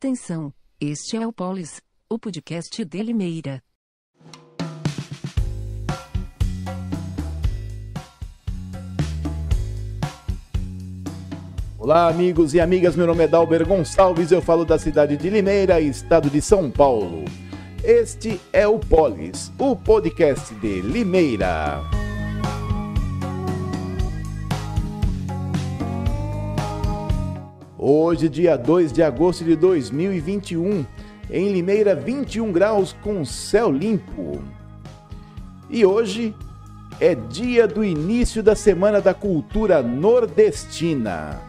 Atenção, este é o Polis, o podcast de Limeira. Olá, amigos e amigas. Meu nome é Dalber Gonçalves. Eu falo da cidade de Limeira, estado de São Paulo. Este é o Polis, o podcast de Limeira. Hoje, dia 2 de agosto de 2021, em Limeira, 21 graus com céu limpo. E hoje é dia do início da Semana da Cultura Nordestina.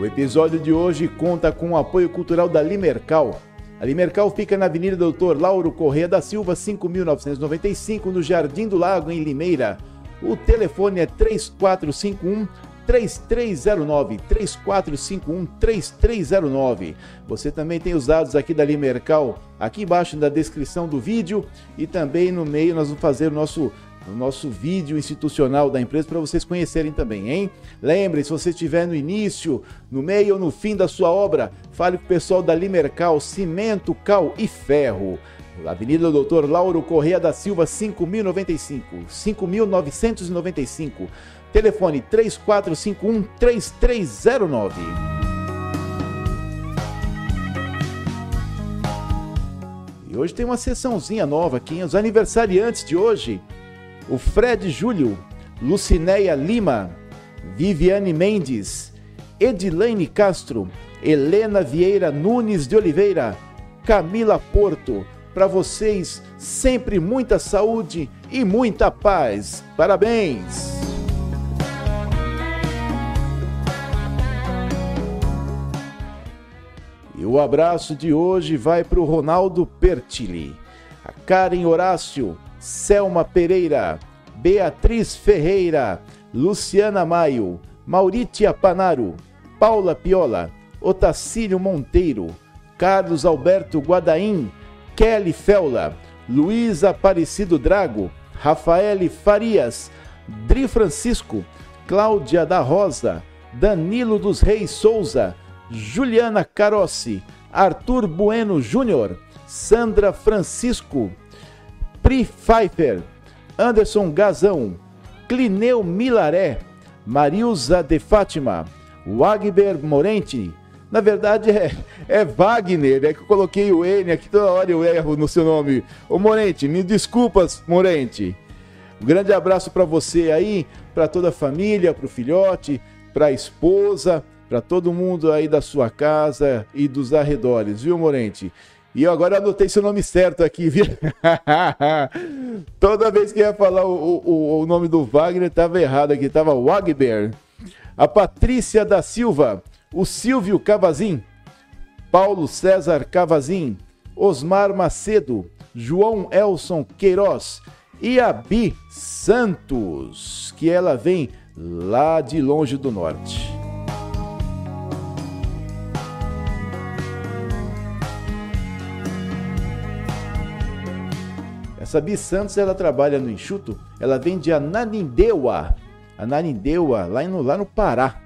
O episódio de hoje conta com o apoio cultural da Limercal. A Limercal fica na Avenida Doutor Lauro Correia da Silva, 5995, no Jardim do Lago, em Limeira. O telefone é 3451 3309 3451 3309. Você também tem os dados aqui da Limercal aqui embaixo na descrição do vídeo e também no meio nós vamos fazer o nosso o nosso vídeo institucional da empresa para vocês conhecerem também, hein? Lembre, se você estiver no início, no meio ou no fim da sua obra, fale com o pessoal da Limercal, Cimento, Cal e Ferro. Avenida Doutor Lauro Correia da Silva, 5095, 5995. Telefone 3451 3309. E hoje tem uma sessãozinha nova aqui, os aniversariantes de hoje o Fred Júlio, Lucinéia Lima, Viviane Mendes, Edilene Castro, Helena Vieira Nunes de Oliveira, Camila Porto. Para vocês, sempre muita saúde e muita paz. Parabéns! E o abraço de hoje vai para o Ronaldo Pertili, a Karen Horácio, Selma Pereira, Beatriz Ferreira, Luciana Maio, Mauritia Panaro, Paula Piola, Otacílio Monteiro, Carlos Alberto Guadaim, Kelly Feula, Luiz Aparecido Drago, Rafaele Farias, Dri Francisco, Cláudia da Rosa, Danilo dos Reis Souza, Juliana Carossi, Arthur Bueno Júnior, Sandra Francisco, Pri Pfeiffer, Anderson Gazão, Clineu Milaré, Marilza de Fátima, Wagner Morente. Na verdade é, é Wagner, é que eu coloquei o N aqui toda hora eu erro no seu nome. Ô Morente, me desculpas, Morente. Um grande abraço para você aí, para toda a família, para o filhote, para a esposa, para todo mundo aí da sua casa e dos arredores, viu, Morente? E eu agora anotei seu nome certo aqui, viu? Toda vez que ia falar o, o, o nome do Wagner, estava errado aqui, estava Wagner. A Patrícia da Silva, o Silvio Cavazin, Paulo César Cavazin, Osmar Macedo, João Elson Queiroz e a Bi Santos, que ela vem lá de longe do norte. Essa Bi Santos, ela trabalha no enxuto, ela vem de Ananindeua, Ananindeua, lá no, lá no Pará.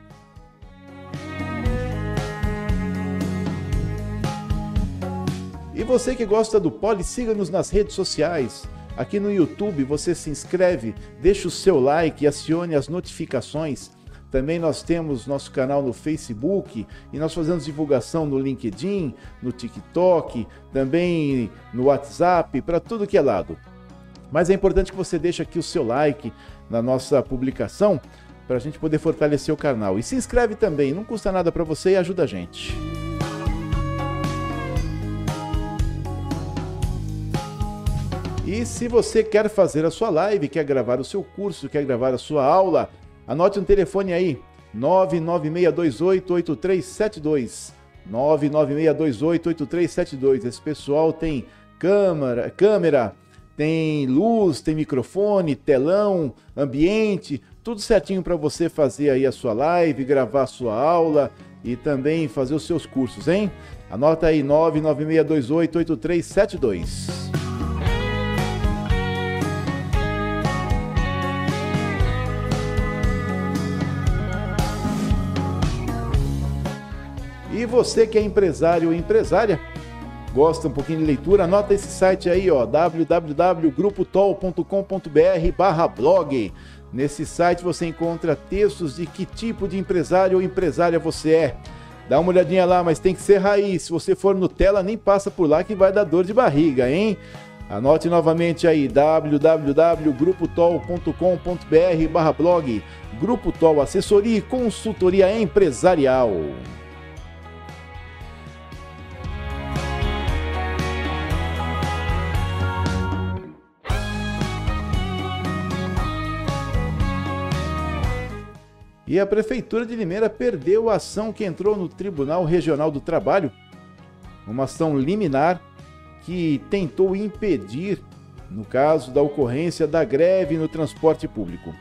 E você que gosta do Poli, siga-nos nas redes sociais. Aqui no YouTube você se inscreve, deixa o seu like e acione as notificações também nós temos nosso canal no Facebook e nós fazemos divulgação no LinkedIn, no TikTok, também no WhatsApp, para tudo que é lado. Mas é importante que você deixe aqui o seu like na nossa publicação para a gente poder fortalecer o canal. E se inscreve também, não custa nada para você e ajuda a gente. E se você quer fazer a sua live, quer gravar o seu curso, quer gravar a sua aula, Anote um telefone aí, 996288372. 996288372. Esse pessoal tem câmera, câmera, tem luz, tem microfone, telão, ambiente, tudo certinho para você fazer aí a sua live, gravar a sua aula e também fazer os seus cursos, hein? Anota aí 996288372. E você que é empresário ou empresária, gosta um pouquinho de leitura, anota esse site aí, ó, www.grupotol.com.br/blog. Nesse site você encontra textos de que tipo de empresário ou empresária você é. Dá uma olhadinha lá, mas tem que ser raiz. Se você for Nutella, nem passa por lá que vai dar dor de barriga, hein? Anote novamente aí www.grupotol.com.br/blog. Grupo Tol Assessoria e Consultoria Empresarial. E a Prefeitura de Limeira perdeu a ação que entrou no Tribunal Regional do Trabalho, uma ação liminar que tentou impedir, no caso da ocorrência da greve no transporte público.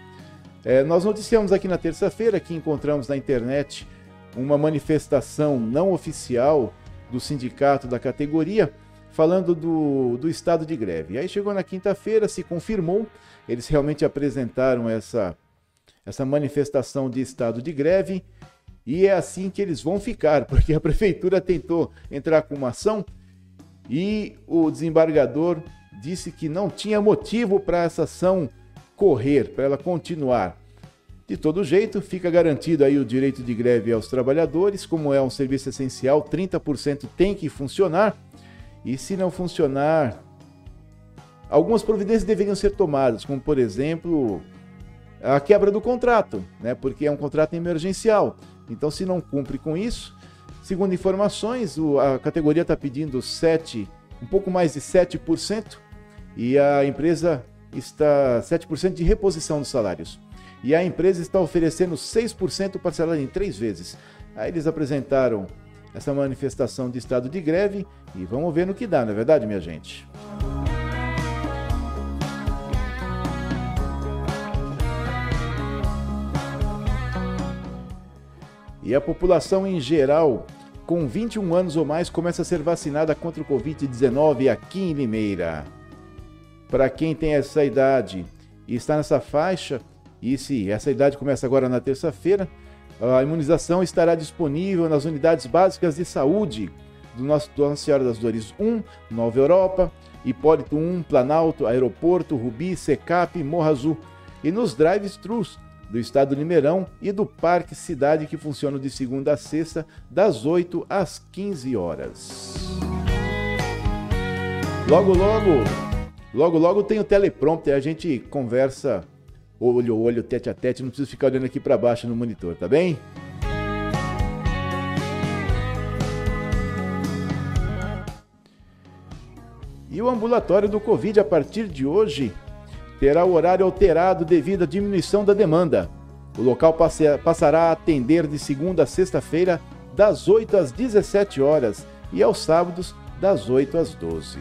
É, nós noticiamos aqui na terça-feira que encontramos na internet uma manifestação não oficial do sindicato da categoria falando do, do estado de greve. Aí chegou na quinta-feira, se confirmou, eles realmente apresentaram essa essa manifestação de estado de greve e é assim que eles vão ficar, porque a prefeitura tentou entrar com uma ação e o desembargador disse que não tinha motivo para essa ação correr, para ela continuar. De todo jeito, fica garantido aí o direito de greve aos trabalhadores, como é um serviço essencial, 30% tem que funcionar. E se não funcionar, algumas providências deveriam ser tomadas, como por exemplo, a quebra do contrato, né? Porque é um contrato emergencial. Então, se não cumpre com isso, segundo informações, a categoria está pedindo 7, um pouco mais de 7%, e a empresa está 7% de reposição dos salários. E a empresa está oferecendo 6% parcelado em três vezes. Aí eles apresentaram essa manifestação de estado de greve e vamos ver no que dá, não é verdade, minha gente? E a população em geral, com 21 anos ou mais, começa a ser vacinada contra o Covid-19 aqui em Limeira. Para quem tem essa idade e está nessa faixa, e se essa idade começa agora na terça-feira, a imunização estará disponível nas unidades básicas de saúde do nosso Nossa Senhora das Dores 1, Nova Europa, Hipólito 1, Planalto, Aeroporto, Rubi, Secap, Morro Azul e nos drive-thrus do Estado Limeirão e do Parque Cidade, que funciona de segunda a sexta, das 8 às 15 horas. Logo, logo, logo, logo tem o teleprompter, a gente conversa olho a olho, tete a tete, não precisa ficar olhando aqui para baixo no monitor, tá bem? E o ambulatório do Covid, a partir de hoje, terá o horário alterado devido à diminuição da demanda. O local passará a atender de segunda a sexta-feira, das 8 às 17 horas e aos sábados, das 8 às 12.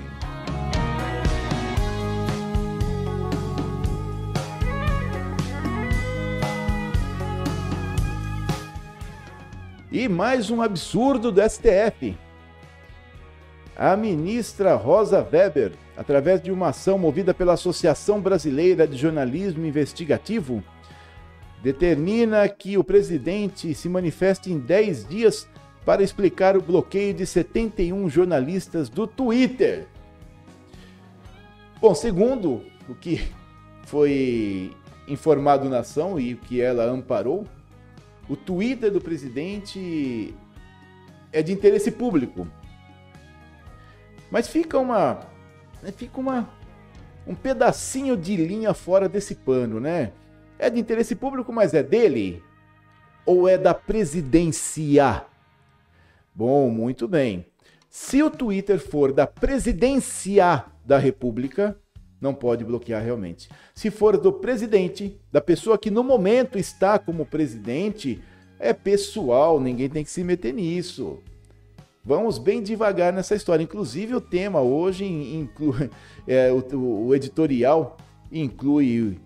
E mais um absurdo do STF. A ministra Rosa Weber, através de uma ação movida pela Associação Brasileira de Jornalismo Investigativo, determina que o presidente se manifeste em 10 dias para explicar o bloqueio de 71 jornalistas do Twitter. Bom, segundo o que foi informado na ação e o que ela amparou, o Twitter do presidente é de interesse público mas fica uma. Né, fica uma. Um pedacinho de linha fora desse pano, né? É de interesse público, mas é dele? Ou é da presidência? Bom, muito bem. Se o Twitter for da presidência da República, não pode bloquear realmente. Se for do presidente, da pessoa que no momento está como presidente, é pessoal, ninguém tem que se meter nisso. Vamos bem devagar nessa história. Inclusive, o tema hoje inclui. É, o, o, editorial inclui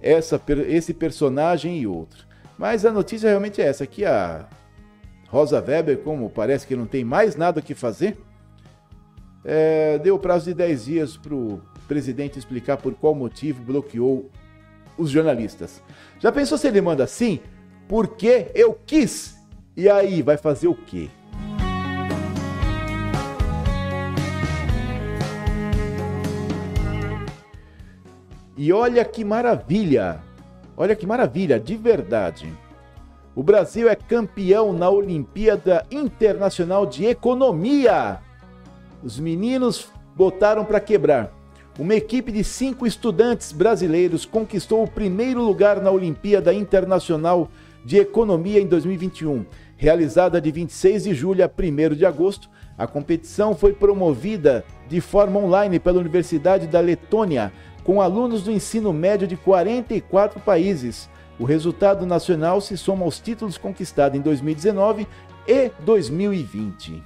essa, esse personagem e outro. Mas a notícia realmente é essa: que a Rosa Weber, como parece que não tem mais nada que fazer, é, deu prazo de 10 dias para o presidente explicar por qual motivo bloqueou os jornalistas. Já pensou se ele manda assim? Porque eu quis. E aí, vai fazer o quê? E olha que maravilha! Olha que maravilha, de verdade. O Brasil é campeão na Olimpíada Internacional de Economia. Os meninos botaram para quebrar. Uma equipe de cinco estudantes brasileiros conquistou o primeiro lugar na Olimpíada Internacional de Economia em 2021. Realizada de 26 de julho a 1 de agosto, a competição foi promovida de forma online pela Universidade da Letônia, com alunos do ensino médio de 44 países. O resultado nacional se soma aos títulos conquistados em 2019 e 2020.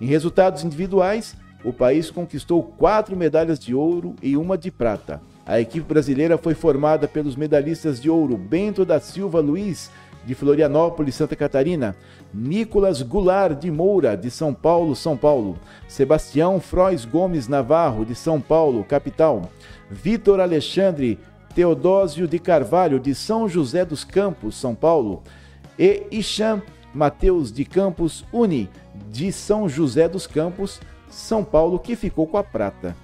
Em resultados individuais, o país conquistou quatro medalhas de ouro e uma de prata. A equipe brasileira foi formada pelos medalhistas de ouro Bento da Silva Luiz, de Florianópolis, Santa Catarina, Nicolas Goulart de Moura, de São Paulo, São Paulo, Sebastião Frois Gomes Navarro, de São Paulo, capital, Vitor Alexandre Teodósio de Carvalho, de São José dos Campos, São Paulo, e Ixam Mateus de Campos Uni, de São José dos Campos, São Paulo, que ficou com a prata.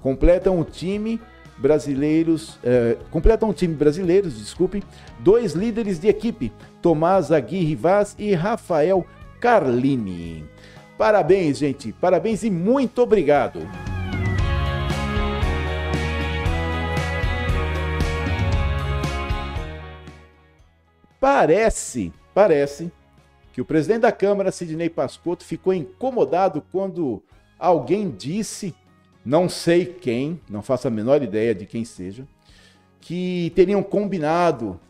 Completam o time brasileiros, eh, completam um time brasileiros, desculpe, dois líderes de equipe, Tomás Aguirre Vaz e Rafael Carlini. Parabéns, gente, parabéns e muito obrigado. Parece, parece que o presidente da Câmara, Sidney Pascotto, ficou incomodado quando alguém disse não sei quem, não faço a menor ideia de quem seja, que teriam combinado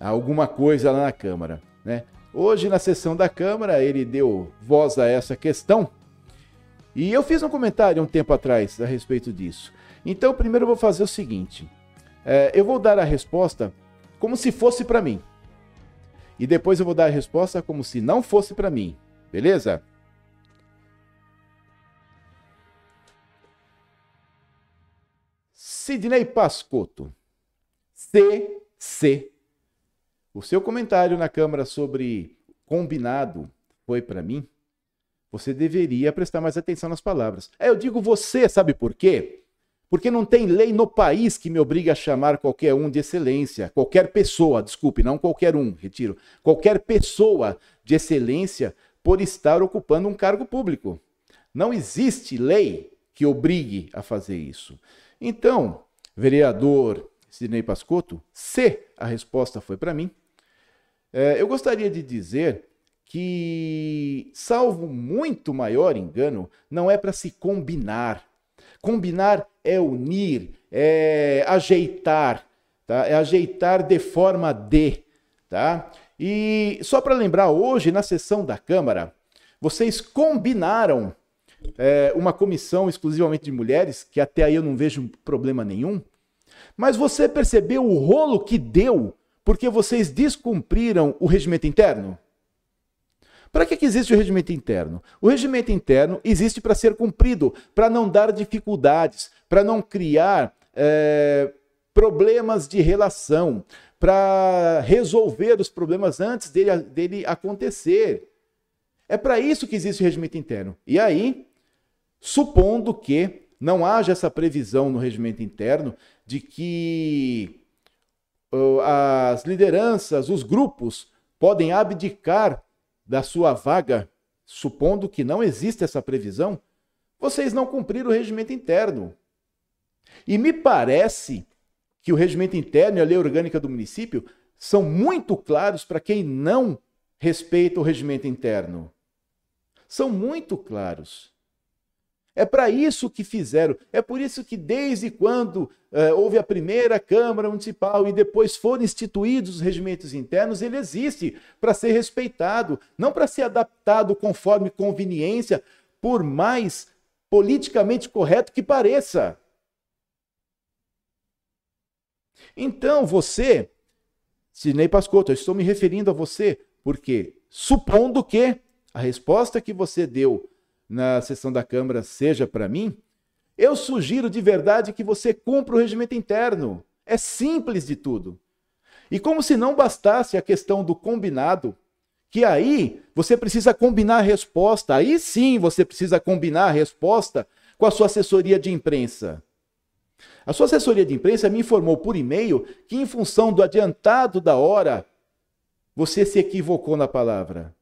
alguma coisa lá na Câmara. Né? Hoje, na sessão da Câmara, ele deu voz a essa questão e eu fiz um comentário um tempo atrás a respeito disso. Então, primeiro eu vou fazer o seguinte: é, eu vou dar a resposta como se fosse para mim. E depois eu vou dar a resposta como se não fosse para mim. Beleza? Sidney Pascotto. CC. O seu comentário na Câmara sobre combinado foi para mim. Você deveria prestar mais atenção nas palavras. É, eu digo você, sabe por quê? Porque não tem lei no país que me obrigue a chamar qualquer um de excelência, qualquer pessoa, desculpe, não qualquer um, retiro, qualquer pessoa de excelência por estar ocupando um cargo público. Não existe lei que obrigue a fazer isso. Então, vereador Sidney Pascotto, se a resposta foi para mim, é, eu gostaria de dizer que, salvo muito maior engano, não é para se combinar. Combinar é unir, é ajeitar, tá? É ajeitar de forma de, tá? E só para lembrar, hoje na sessão da Câmara, vocês combinaram é, uma comissão exclusivamente de mulheres, que até aí eu não vejo problema nenhum. Mas você percebeu o rolo que deu porque vocês descumpriram o regimento interno? Para que, que existe o regimento interno? O regimento interno existe para ser cumprido, para não dar dificuldades, para não criar é, problemas de relação, para resolver os problemas antes dele, dele acontecer. É para isso que existe o regimento interno. E aí, supondo que não haja essa previsão no regimento interno de que as lideranças, os grupos, podem abdicar da sua vaga, supondo que não existe essa previsão, vocês não cumpriram o regimento interno. E me parece que o regimento interno e a lei orgânica do município são muito claros para quem não respeita o regimento interno. São muito claros. É para isso que fizeram. É por isso que, desde quando é, houve a primeira Câmara Municipal e depois foram instituídos os regimentos internos, ele existe para ser respeitado, não para ser adaptado conforme conveniência, por mais politicamente correto que pareça. Então, você, Sidney Pascotto, eu estou me referindo a você, porque supondo que a resposta que você deu na sessão da Câmara seja para mim, eu sugiro de verdade que você cumpra o regimento interno. É simples de tudo. E como se não bastasse a questão do combinado, que aí você precisa combinar a resposta, aí sim você precisa combinar a resposta com a sua assessoria de imprensa. A sua assessoria de imprensa me informou por e-mail que, em função do adiantado da hora, você se equivocou na palavra.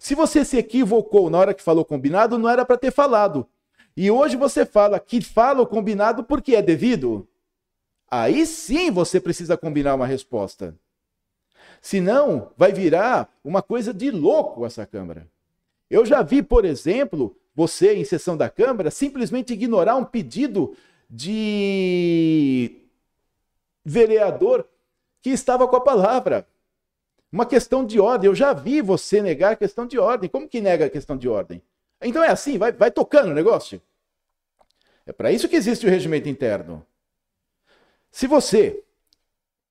Se você se equivocou na hora que falou combinado, não era para ter falado. E hoje você fala que fala o combinado porque é devido. Aí sim você precisa combinar uma resposta. Senão, vai virar uma coisa de louco essa Câmara. Eu já vi, por exemplo, você em sessão da Câmara simplesmente ignorar um pedido de vereador que estava com a palavra. Uma questão de ordem. Eu já vi você negar a questão de ordem. Como que nega a questão de ordem? Então é assim, vai, vai tocando o negócio. É para isso que existe o regimento interno. Se você,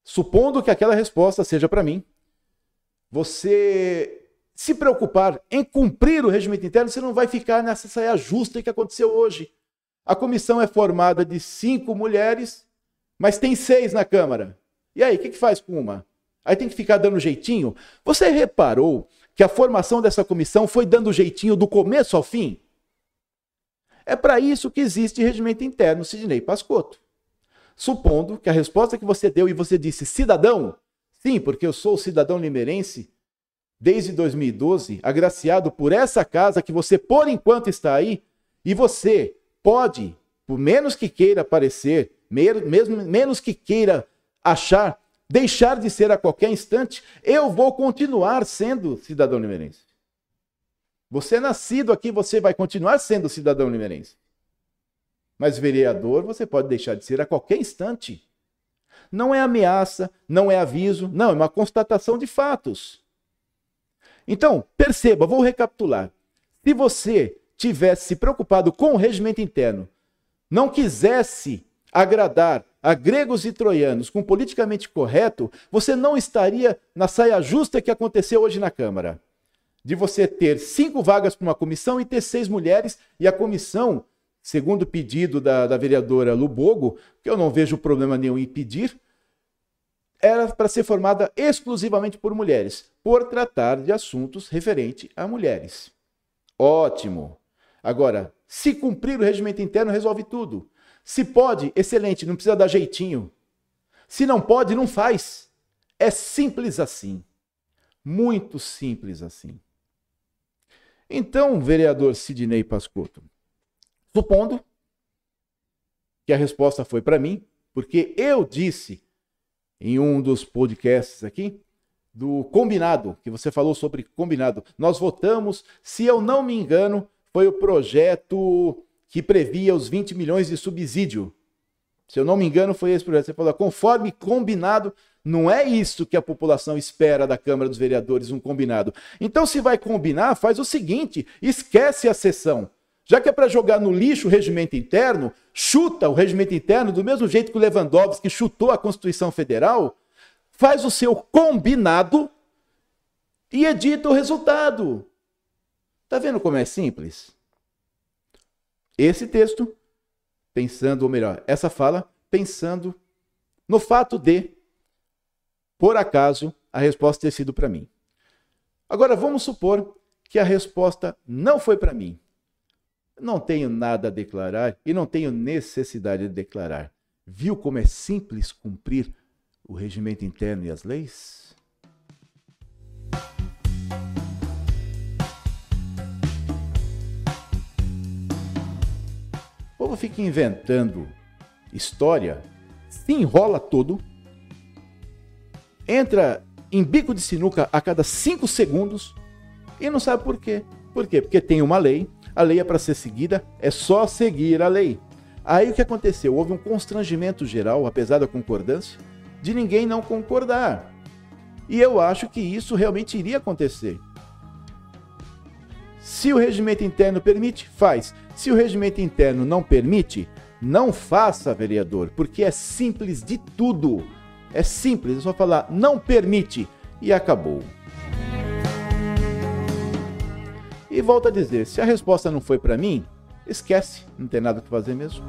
supondo que aquela resposta seja para mim, você se preocupar em cumprir o regimento interno, você não vai ficar nessa saia justa que aconteceu hoje. A comissão é formada de cinco mulheres, mas tem seis na Câmara. E aí, o que, que faz com uma? Aí tem que ficar dando jeitinho. Você reparou que a formação dessa comissão foi dando jeitinho do começo ao fim? É para isso que existe regimento interno, Sidney Pascotto. Supondo que a resposta que você deu e você disse cidadão, sim, porque eu sou cidadão limerense desde 2012, agraciado por essa casa que você por enquanto está aí, e você pode, por menos que queira parecer, mesmo menos que queira achar deixar de ser a qualquer instante, eu vou continuar sendo cidadão limerense. Você é nascido aqui, você vai continuar sendo cidadão limerense. Mas vereador você pode deixar de ser a qualquer instante. Não é ameaça, não é aviso, não, é uma constatação de fatos. Então, perceba, vou recapitular. Se você tivesse se preocupado com o regimento interno, não quisesse agradar a gregos e troianos com politicamente correto, você não estaria na saia justa que aconteceu hoje na Câmara. De você ter cinco vagas para uma comissão e ter seis mulheres, e a comissão, segundo o pedido da, da vereadora Lubogo, que eu não vejo problema nenhum em pedir, era para ser formada exclusivamente por mulheres, por tratar de assuntos referentes a mulheres. Ótimo! Agora, se cumprir o regimento interno, resolve tudo. Se pode, excelente, não precisa dar jeitinho. Se não pode, não faz. É simples assim. Muito simples assim. Então, vereador Sidney Pascotto, supondo que a resposta foi para mim, porque eu disse em um dos podcasts aqui do combinado, que você falou sobre combinado. Nós votamos, se eu não me engano, foi o projeto que previa os 20 milhões de subsídio. Se eu não me engano, foi esse projeto. Você falou, conforme combinado, não é isso que a população espera da Câmara dos Vereadores, um combinado. Então, se vai combinar, faz o seguinte: esquece a sessão. Já que é para jogar no lixo o regimento interno, chuta o regimento interno do mesmo jeito que o Lewandowski chutou a Constituição Federal, faz o seu combinado e edita o resultado. Tá vendo como é simples? Esse texto, pensando, ou melhor, essa fala, pensando no fato de, por acaso, a resposta ter sido para mim. Agora, vamos supor que a resposta não foi para mim. Não tenho nada a declarar e não tenho necessidade de declarar. Viu como é simples cumprir o regimento interno e as leis? Povo fica inventando história, se enrola todo, entra em bico de sinuca a cada cinco segundos e não sabe por quê. Por quê? Porque tem uma lei, a lei é para ser seguida, é só seguir a lei. Aí o que aconteceu? Houve um constrangimento geral, apesar da concordância, de ninguém não concordar. E eu acho que isso realmente iria acontecer. Se o regimento interno permite, faz. Se o regimento interno não permite, não faça, vereador, porque é simples de tudo. É simples, é só falar não permite e acabou. E volto a dizer, se a resposta não foi para mim, esquece, não tem nada que fazer mesmo.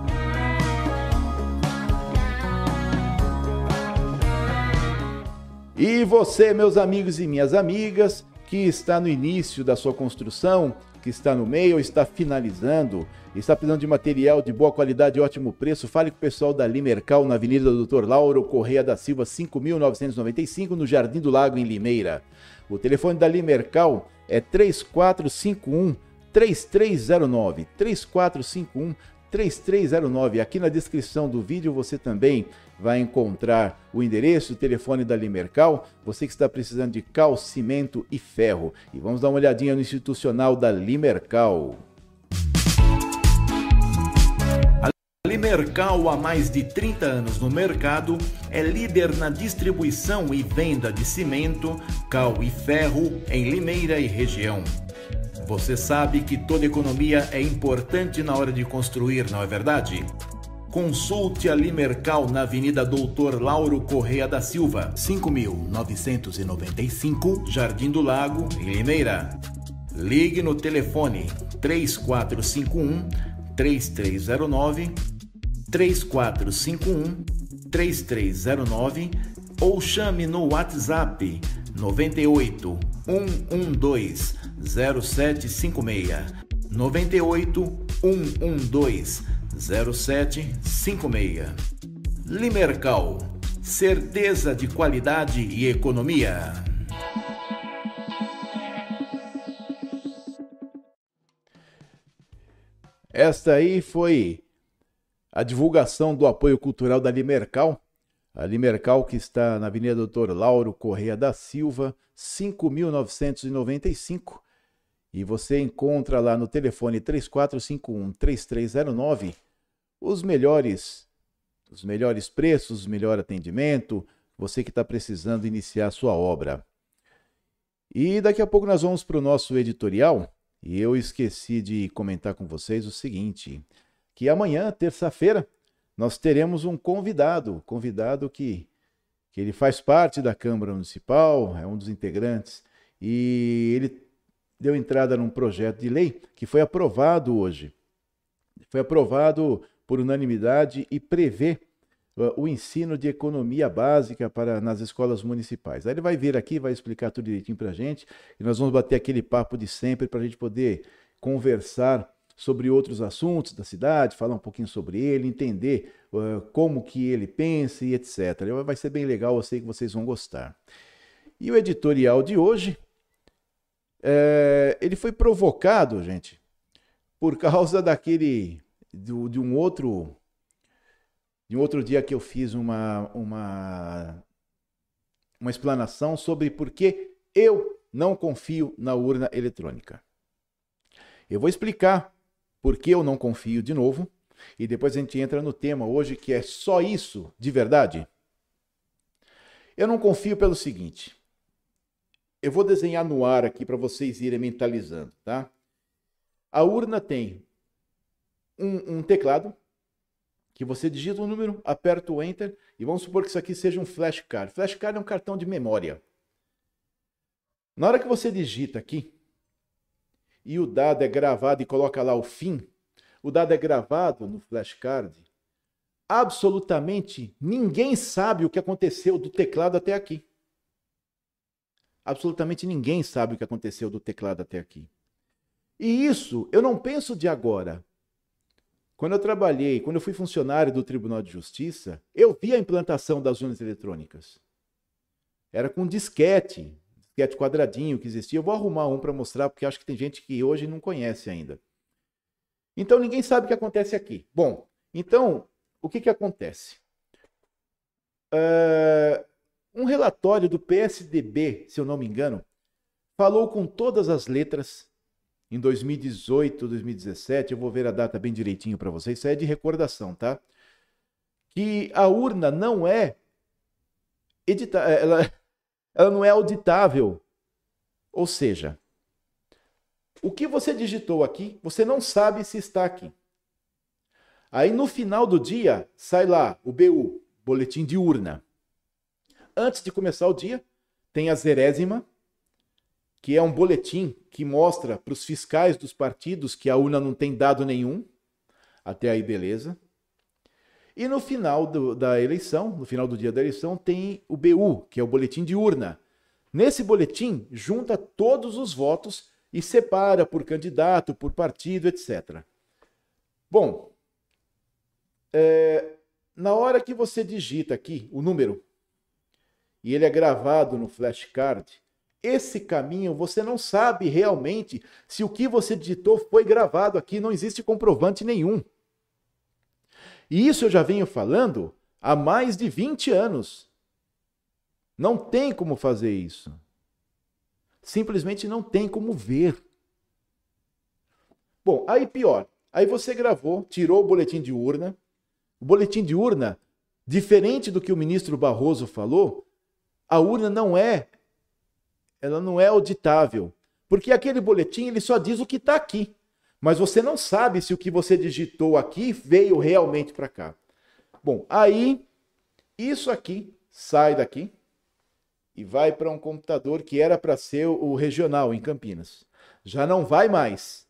E você, meus amigos e minhas amigas, que está no início da sua construção, que está no meio ou está finalizando, está precisando de material de boa qualidade e ótimo preço, fale com o pessoal da Limercal na Avenida Doutor Lauro Correia da Silva 5995 no Jardim do Lago em Limeira. O telefone da Limercal é 3451 3309 3451 3309. Aqui na descrição do vídeo você também vai encontrar o endereço, o telefone da Limercal, você que está precisando de cal, cimento e ferro. E vamos dar uma olhadinha no institucional da Limercal. A Limercal, há mais de 30 anos no mercado, é líder na distribuição e venda de cimento, cal e ferro em Limeira e região. Você sabe que toda economia é importante na hora de construir, não é verdade? Consulte a Limercal na Avenida Doutor Lauro Correia da Silva, 5995, Jardim do Lago, em Limeira. Ligue no telefone 3451 3309 3451 3309 ou chame no WhatsApp 98 112 0756 98 112 0756. Limercal, certeza de qualidade e economia. Esta aí foi a divulgação do apoio cultural da Limercal. A Limercal que está na Avenida Doutor Lauro Correia da Silva, 5995 e você encontra lá no telefone 3451 3309 os melhores os melhores preços, melhor atendimento, você que está precisando iniciar a sua obra. E daqui a pouco nós vamos para o nosso editorial. E eu esqueci de comentar com vocês o seguinte: que amanhã, terça-feira, nós teremos um convidado, convidado que, que ele faz parte da Câmara Municipal, é um dos integrantes, e ele deu entrada num projeto de lei que foi aprovado hoje. Foi aprovado por unanimidade e prevê uh, o ensino de economia básica para nas escolas municipais. Aí ele vai vir aqui, vai explicar tudo direitinho para a gente e nós vamos bater aquele papo de sempre para a gente poder conversar sobre outros assuntos da cidade, falar um pouquinho sobre ele, entender uh, como que ele pensa e etc. Vai ser bem legal, eu sei que vocês vão gostar. E o editorial de hoje é, ele foi provocado, gente, por causa daquele. Do, de um outro. De um outro dia que eu fiz uma, uma, uma explanação sobre por que eu não confio na urna eletrônica. Eu vou explicar por que eu não confio de novo e depois a gente entra no tema hoje que é só isso de verdade. Eu não confio pelo seguinte: eu vou desenhar no ar aqui para vocês irem mentalizando, tá? A urna tem um, um, teclado que você digita um número, aperta o Enter e vamos supor que isso aqui seja um flashcard. Flashcard é um cartão de memória. Na hora que você digita aqui e o dado é gravado e coloca lá o fim, o dado é gravado no flashcard, absolutamente ninguém sabe o que aconteceu do teclado até aqui. Absolutamente ninguém sabe o que aconteceu do teclado até aqui. E isso eu não penso de agora. Quando eu trabalhei, quando eu fui funcionário do Tribunal de Justiça, eu vi a implantação das urnas eletrônicas. Era com disquete, disquete quadradinho que existia. Eu vou arrumar um para mostrar, porque acho que tem gente que hoje não conhece ainda. Então ninguém sabe o que acontece aqui. Bom, então, o que, que acontece? Uh, um relatório do PSDB, se eu não me engano, falou com todas as letras em 2018, 2017, eu vou ver a data bem direitinho para vocês, isso é de recordação, tá? Que a urna não é edita ela, ela não é auditável. Ou seja, o que você digitou aqui, você não sabe se está aqui. Aí no final do dia, sai lá o BU, boletim de urna antes de começar o dia, tem a zerésima, que é um boletim que mostra para os fiscais dos partidos que a urna não tem dado nenhum. Até aí, beleza. E no final do, da eleição, no final do dia da eleição, tem o BU, que é o boletim de urna. Nesse boletim, junta todos os votos e separa por candidato, por partido, etc. Bom, é, na hora que você digita aqui o número e ele é gravado no flashcard, esse caminho você não sabe realmente se o que você digitou foi gravado aqui, não existe comprovante nenhum. E isso eu já venho falando há mais de 20 anos. Não tem como fazer isso. Simplesmente não tem como ver. Bom, aí pior. Aí você gravou, tirou o boletim de urna. O boletim de urna, diferente do que o ministro Barroso falou, a urna não é ela não é auditável, porque aquele boletim ele só diz o que está aqui, mas você não sabe se o que você digitou aqui veio realmente para cá. Bom, aí isso aqui sai daqui e vai para um computador que era para ser o regional em Campinas. Já não vai mais.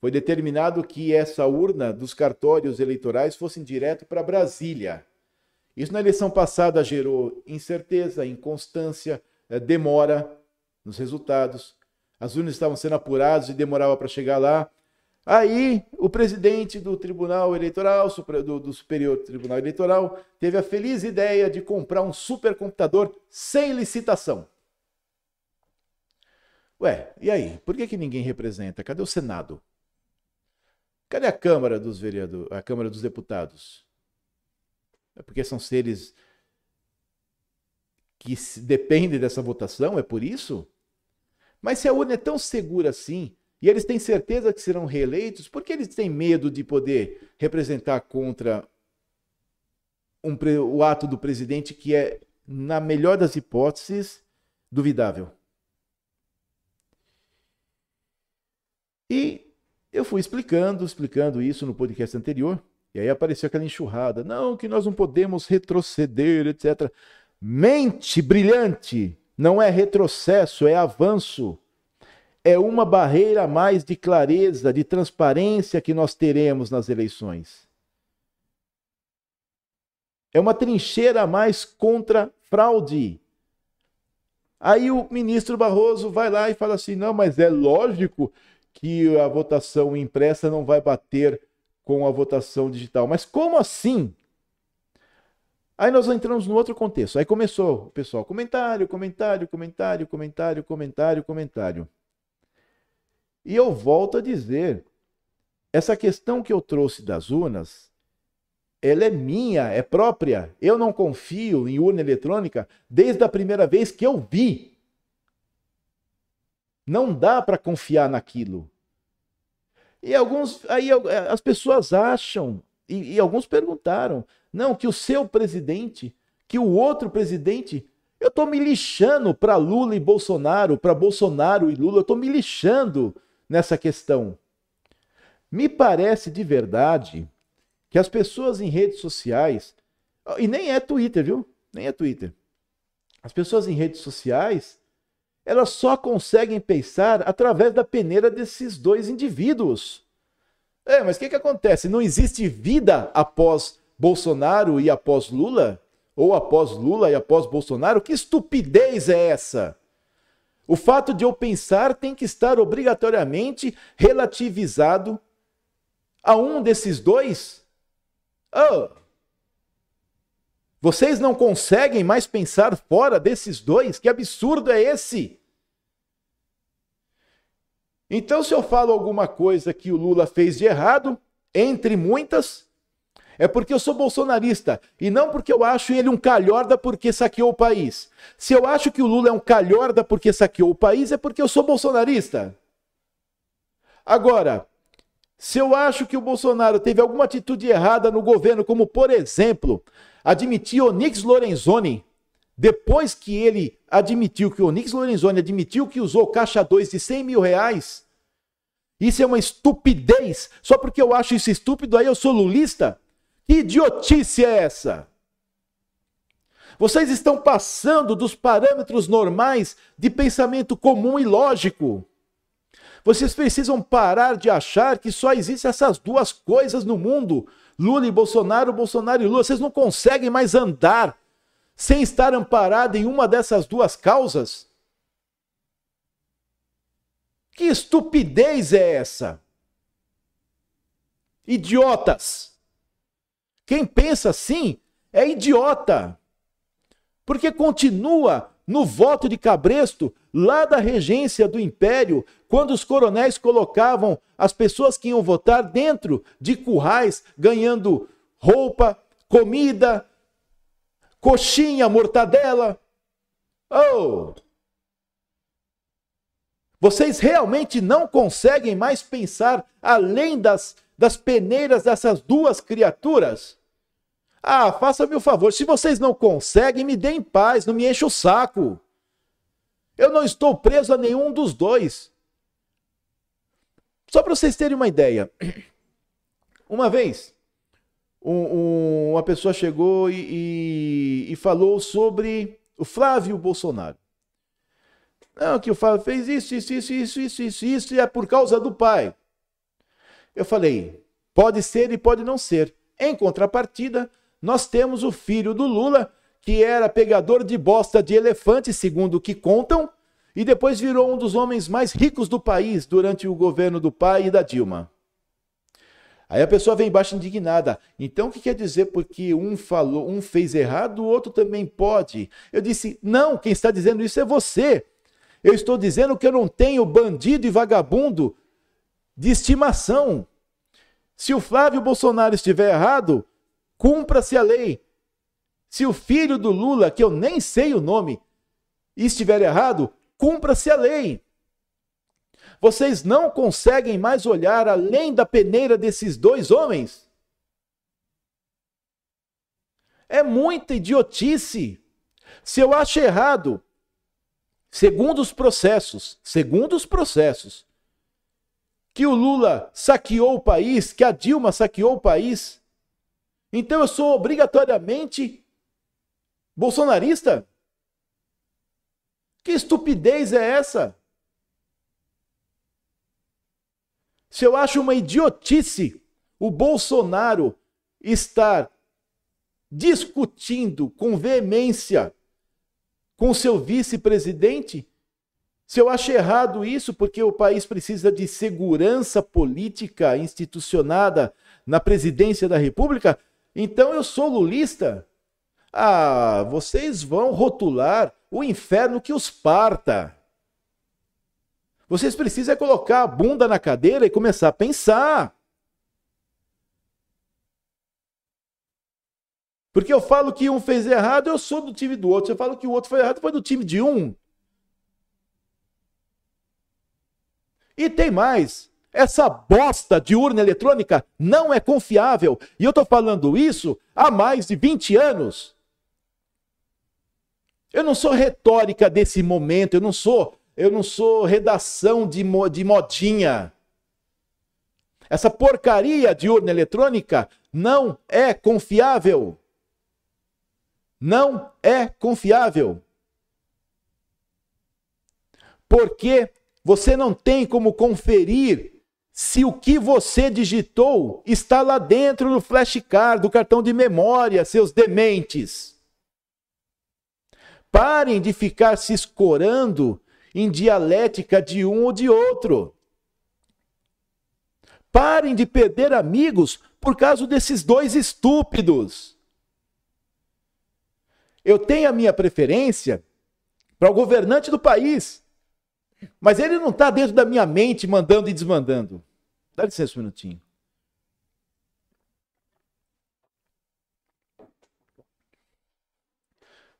Foi determinado que essa urna dos cartórios eleitorais fosse direto para Brasília. Isso na eleição passada gerou incerteza, inconstância, eh, demora nos resultados. As urnas estavam sendo apuradas e demorava para chegar lá. Aí, o presidente do Tribunal Eleitoral, do, do Superior Tribunal Eleitoral, teve a feliz ideia de comprar um supercomputador sem licitação. Ué, e aí? Por que, que ninguém representa? Cadê o Senado? Cadê a Câmara dos vereadores, a Câmara dos Deputados? É porque são seres que dependem dessa votação? É por isso? Mas se a urna é tão segura assim, e eles têm certeza que serão reeleitos, por que eles têm medo de poder representar contra um, o ato do presidente que é, na melhor das hipóteses, duvidável? E eu fui explicando, explicando isso no podcast anterior, e aí apareceu aquela enxurrada. Não, que nós não podemos retroceder, etc. Mente brilhante! Não é retrocesso, é avanço é uma barreira a mais de clareza, de transparência que nós teremos nas eleições. É uma trincheira a mais contra fraude. Aí o ministro Barroso vai lá e fala assim: não, mas é lógico que a votação impressa não vai bater com a votação digital. Mas como assim? Aí nós entramos no outro contexto. Aí começou o pessoal: comentário, comentário, comentário, comentário, comentário, comentário. E eu volto a dizer, essa questão que eu trouxe das urnas, ela é minha, é própria. Eu não confio em urna eletrônica desde a primeira vez que eu vi. Não dá para confiar naquilo. E alguns, aí as pessoas acham, e, e alguns perguntaram, não, que o seu presidente, que o outro presidente eu estou me lixando para Lula e Bolsonaro, para Bolsonaro e Lula, eu estou me lixando nessa questão. Me parece de verdade que as pessoas em redes sociais, e nem é Twitter, viu? Nem é Twitter. As pessoas em redes sociais, elas só conseguem pensar através da peneira desses dois indivíduos. É, mas o que, que acontece? Não existe vida após Bolsonaro e após Lula? Ou após Lula e após Bolsonaro? Que estupidez é essa? O fato de eu pensar tem que estar obrigatoriamente relativizado a um desses dois? Oh. Vocês não conseguem mais pensar fora desses dois? Que absurdo é esse? Então, se eu falo alguma coisa que o Lula fez de errado, entre muitas, é porque eu sou bolsonarista e não porque eu acho ele um calhorda porque saqueou o país. Se eu acho que o Lula é um calhorda porque saqueou o país, é porque eu sou bolsonarista. Agora, se eu acho que o Bolsonaro teve alguma atitude errada no governo, como por exemplo, admitir Onix Lorenzoni, depois que ele admitiu que o Onix Lorenzoni admitiu que usou caixa 2 de 100 mil reais, isso é uma estupidez. Só porque eu acho isso estúpido, aí eu sou lulista? Que idiotice é essa? Vocês estão passando dos parâmetros normais de pensamento comum e lógico. Vocês precisam parar de achar que só existem essas duas coisas no mundo: Lula e Bolsonaro, Bolsonaro e Lula. Vocês não conseguem mais andar sem estar amparado em uma dessas duas causas. Que estupidez é essa? Idiotas! Quem pensa assim é idiota. Porque continua no voto de Cabresto, lá da regência do Império, quando os coronéis colocavam as pessoas que iam votar dentro de currais, ganhando roupa, comida, coxinha, mortadela. Oh! Vocês realmente não conseguem mais pensar além das, das peneiras dessas duas criaturas? Ah, faça-me o favor, se vocês não conseguem, me deem paz, não me encha o saco. Eu não estou preso a nenhum dos dois. Só para vocês terem uma ideia. Uma vez, um, um, uma pessoa chegou e, e, e, falou sobre o Flávio Bolsonaro. Não, que o Flávio fez isso, isso, isso, isso, isso, isso, isso, e é por causa do pai. Eu falei, pode ser e pode não ser. Em contrapartida, nós temos o filho do Lula, que era pegador de bosta de elefante, segundo o que contam, e depois virou um dos homens mais ricos do país durante o governo do pai e da Dilma. Aí a pessoa vem embaixo indignada. Então o que quer dizer porque um falou, um fez errado, o outro também pode? Eu disse: "Não, quem está dizendo isso é você. Eu estou dizendo que eu não tenho bandido e vagabundo de estimação. Se o Flávio Bolsonaro estiver errado, cumpra-se a lei. Se o filho do Lula, que eu nem sei o nome, estiver errado, cumpra-se a lei. Vocês não conseguem mais olhar além da peneira desses dois homens? É muita idiotice. Se eu acho errado, segundo os processos, segundo os processos, que o Lula saqueou o país, que a Dilma saqueou o país, então eu sou obrigatoriamente bolsonarista? Que estupidez é essa? Se eu acho uma idiotice o Bolsonaro estar discutindo com veemência com seu vice-presidente, se eu acho errado isso, porque o país precisa de segurança política institucionada na presidência da República, então eu sou lulista. Ah, vocês vão rotular o inferno que os parta. Vocês precisam colocar a bunda na cadeira e começar a pensar. Porque eu falo que um fez errado, eu sou do time do outro. Eu falo que o outro foi errado, foi do time de um. E tem mais. Essa bosta de urna eletrônica não é confiável. E eu estou falando isso há mais de 20 anos. Eu não sou retórica desse momento, eu não sou, eu não sou redação de, de modinha. Essa porcaria de urna eletrônica não é confiável. Não é confiável. Porque você não tem como conferir se o que você digitou está lá dentro do flashcard, do cartão de memória, seus dementes. Parem de ficar se escorando em dialética de um ou de outro. Parem de perder amigos por causa desses dois estúpidos. Eu tenho a minha preferência para o governante do país. Mas ele não está dentro da minha mente mandando e desmandando. Dá licença um minutinho.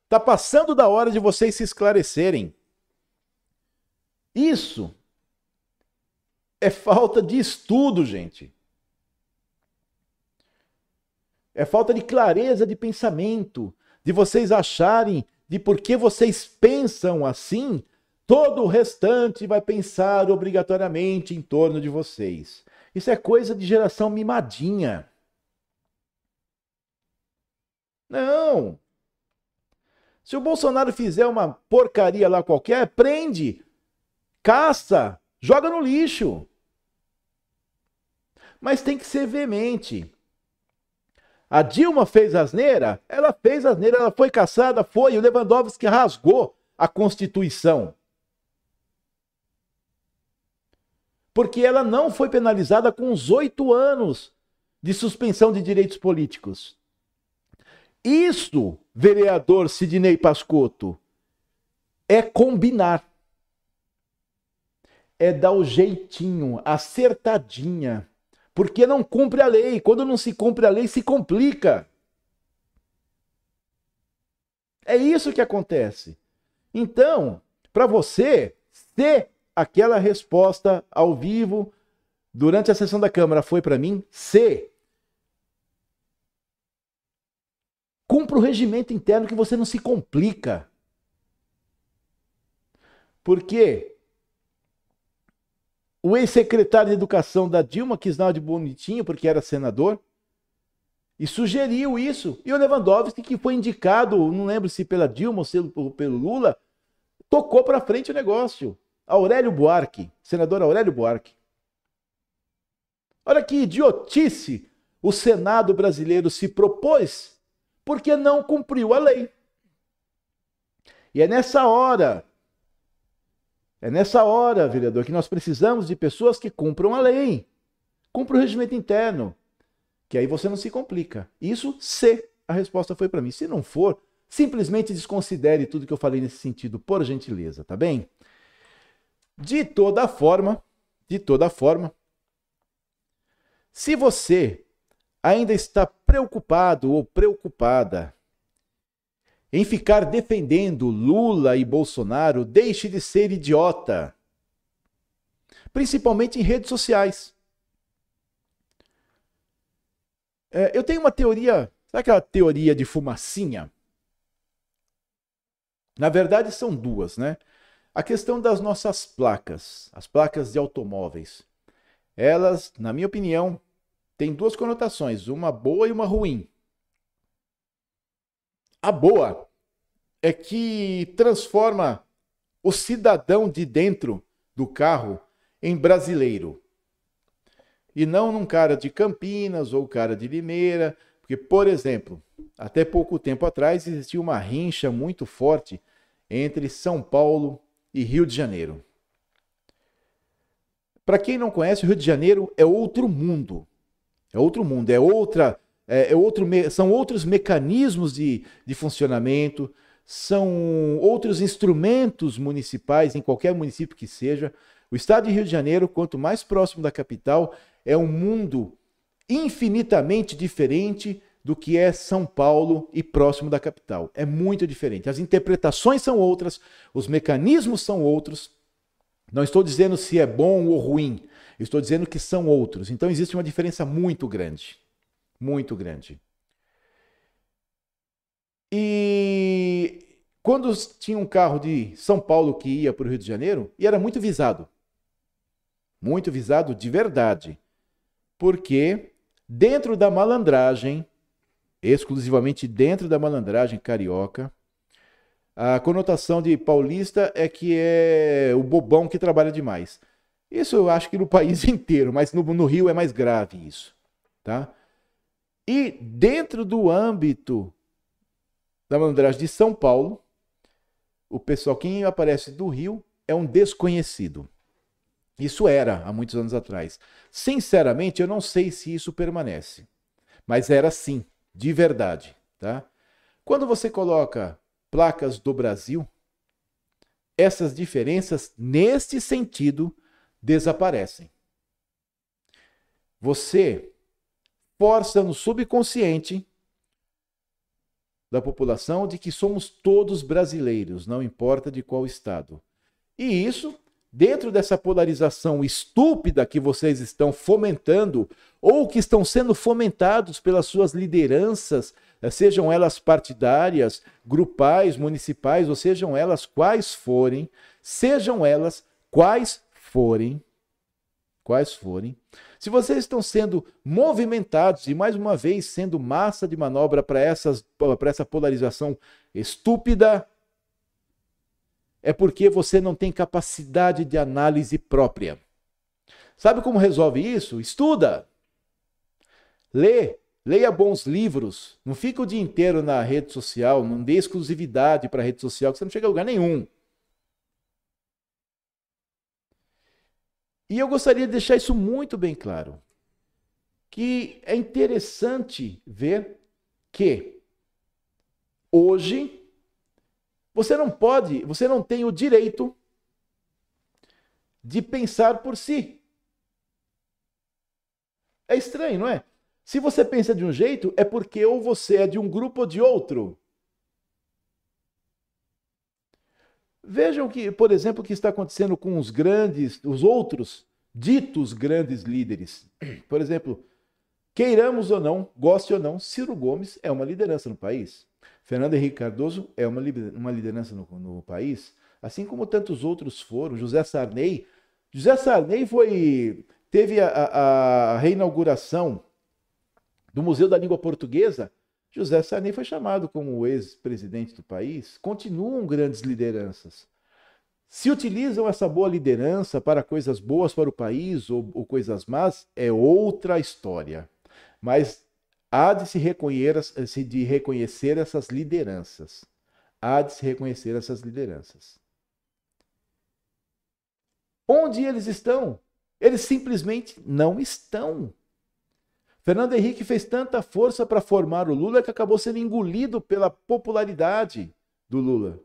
Está passando da hora de vocês se esclarecerem. Isso é falta de estudo, gente. É falta de clareza de pensamento, de vocês acharem de por que vocês pensam assim Todo o restante vai pensar obrigatoriamente em torno de vocês. Isso é coisa de geração mimadinha. Não. Se o Bolsonaro fizer uma porcaria lá qualquer, prende, caça, joga no lixo. Mas tem que ser veemente. A Dilma fez asneira? Ela fez asneira, ela foi caçada, foi. O Lewandowski rasgou a Constituição. Porque ela não foi penalizada com os oito anos de suspensão de direitos políticos. Isso, vereador Sidney Pascotto, é combinar. É dar o jeitinho, acertadinha. Porque não cumpre a lei. Quando não se cumpre a lei, se complica. É isso que acontece. Então, para você, se aquela resposta ao vivo durante a sessão da Câmara foi para mim, se cumpra o regimento interno que você não se complica. Porque o ex-secretário de Educação da Dilma quis dar de bonitinho porque era senador e sugeriu isso. E o Lewandowski, que foi indicado, não lembro se pela Dilma ou pelo Lula, tocou para frente o negócio. Aurélio Buarque, senador Aurélio Buarque. Olha que idiotice o Senado brasileiro se propôs porque não cumpriu a lei. E é nessa hora é nessa hora, vereador, que nós precisamos de pessoas que cumpram a lei, cumpram o regimento interno, que aí você não se complica. Isso se a resposta foi para mim. Se não for, simplesmente desconsidere tudo que eu falei nesse sentido, por gentileza, tá bem? De toda forma, de toda forma, se você ainda está preocupado ou preocupada em ficar defendendo Lula e Bolsonaro, deixe de ser idiota. Principalmente em redes sociais. É, eu tenho uma teoria, sabe aquela teoria de fumacinha? Na verdade, são duas, né? A questão das nossas placas, as placas de automóveis. Elas, na minha opinião, têm duas conotações, uma boa e uma ruim. A boa é que transforma o cidadão de dentro do carro em brasileiro. E não num cara de Campinas ou cara de Limeira, porque, por exemplo, até pouco tempo atrás existia uma rincha muito forte entre São Paulo e Rio de Janeiro. Para quem não conhece, o Rio de Janeiro é outro mundo. É outro mundo, é outra é, é outro, são outros mecanismos de, de funcionamento, são outros instrumentos municipais, em qualquer município que seja. O estado de Rio de Janeiro, quanto mais próximo da capital, é um mundo infinitamente diferente do que é São Paulo e próximo da capital. É muito diferente. As interpretações são outras, os mecanismos são outros. Não estou dizendo se é bom ou ruim, estou dizendo que são outros. Então existe uma diferença muito grande muito grande. E quando tinha um carro de São Paulo que ia para o Rio de Janeiro, e era muito visado. Muito visado de verdade. Porque dentro da malandragem, exclusivamente dentro da malandragem carioca, a conotação de paulista é que é o bobão que trabalha demais. Isso eu acho que no país inteiro, mas no, no Rio é mais grave isso, tá? E dentro do âmbito da malandragem de São Paulo, o pessoal, quem aparece do Rio, é um desconhecido. Isso era há muitos anos atrás. Sinceramente, eu não sei se isso permanece. Mas era assim, de verdade. Tá? Quando você coloca placas do Brasil, essas diferenças, neste sentido, desaparecem. Você força no subconsciente da população de que somos todos brasileiros, não importa de qual estado. E isso, dentro dessa polarização estúpida que vocês estão fomentando, ou que estão sendo fomentados pelas suas lideranças, eh, sejam elas partidárias, grupais, municipais, ou sejam elas quais forem, sejam elas quais forem, quais forem, se vocês estão sendo movimentados e mais uma vez sendo massa de manobra para essa polarização estúpida, é porque você não tem capacidade de análise própria. Sabe como resolve isso? Estuda. Lê. Leia bons livros. Não fica o dia inteiro na rede social. Não dê exclusividade para a rede social, que você não chega a lugar nenhum. E eu gostaria de deixar isso muito bem claro. Que é interessante ver que hoje você não pode, você não tem o direito de pensar por si. É estranho, não é? Se você pensa de um jeito, é porque ou você é de um grupo ou de outro. Vejam que, por exemplo, o que está acontecendo com os grandes, os outros ditos grandes líderes. Por exemplo, queiramos ou não, goste ou não, Ciro Gomes é uma liderança no país. Fernando Henrique Cardoso é uma liderança no, no país, assim como tantos outros foram. José Sarney. José Sarney foi teve a, a, a reinauguração do Museu da Língua Portuguesa. José Sarney foi chamado como ex-presidente do país. Continuam grandes lideranças. Se utilizam essa boa liderança para coisas boas para o país ou, ou coisas más, é outra história. Mas há de se reconhecer, de reconhecer essas lideranças. Há de se reconhecer essas lideranças. Onde eles estão? Eles simplesmente não estão. Fernando Henrique fez tanta força para formar o Lula que acabou sendo engolido pela popularidade do Lula.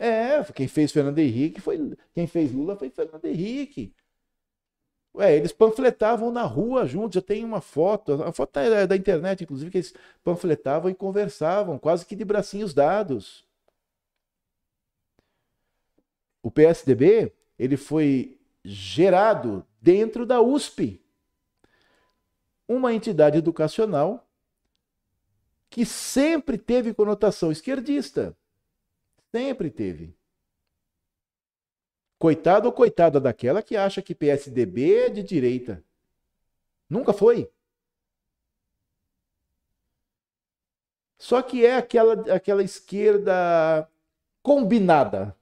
É, quem fez Fernando Henrique foi. Quem fez Lula foi Fernando Henrique. Ué, eles panfletavam na rua juntos. Eu tenho uma foto, a foto é da internet, inclusive, que eles panfletavam e conversavam, quase que de bracinhos dados. O PSDB, ele foi gerado dentro da USP, uma entidade educacional que sempre teve conotação esquerdista. Sempre teve. Coitado ou coitada daquela que acha que PSDB é de direita. Nunca foi. Só que é aquela, aquela esquerda combinada.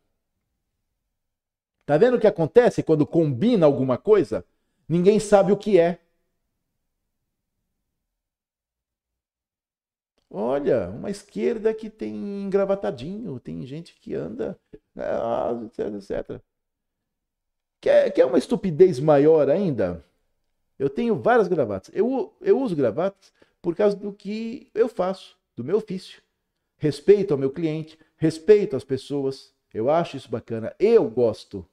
Tá vendo o que acontece quando combina alguma coisa? Ninguém sabe o que é. Olha, uma esquerda que tem engravatadinho, tem gente que anda, ah, etc, etc. Quer, quer uma estupidez maior ainda? Eu tenho várias gravatas. Eu, eu uso gravatas por causa do que eu faço, do meu ofício. Respeito ao meu cliente, respeito às pessoas. Eu acho isso bacana. Eu gosto.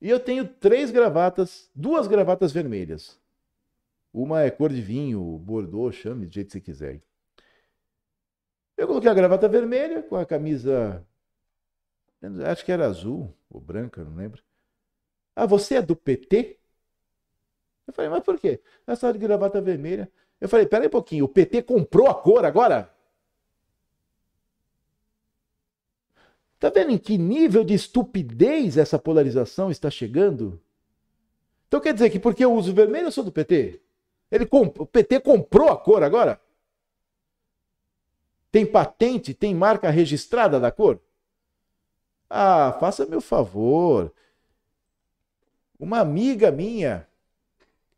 E eu tenho três gravatas, duas gravatas vermelhas. Uma é cor de vinho, bordô, chame do jeito que você quiser. Eu coloquei a gravata vermelha com a camisa Acho que era azul ou branca, não lembro. Ah, você é do PT? Eu falei, mas por quê? Essa de gravata vermelha. Eu falei, peraí um pouquinho, o PT comprou a cor agora? Tá vendo em que nível de estupidez essa polarização está chegando? Então quer dizer que porque eu uso vermelho eu sou do PT? Ele comp... O PT comprou a cor agora? Tem patente, tem marca registrada da cor? Ah, faça meu favor. Uma amiga minha,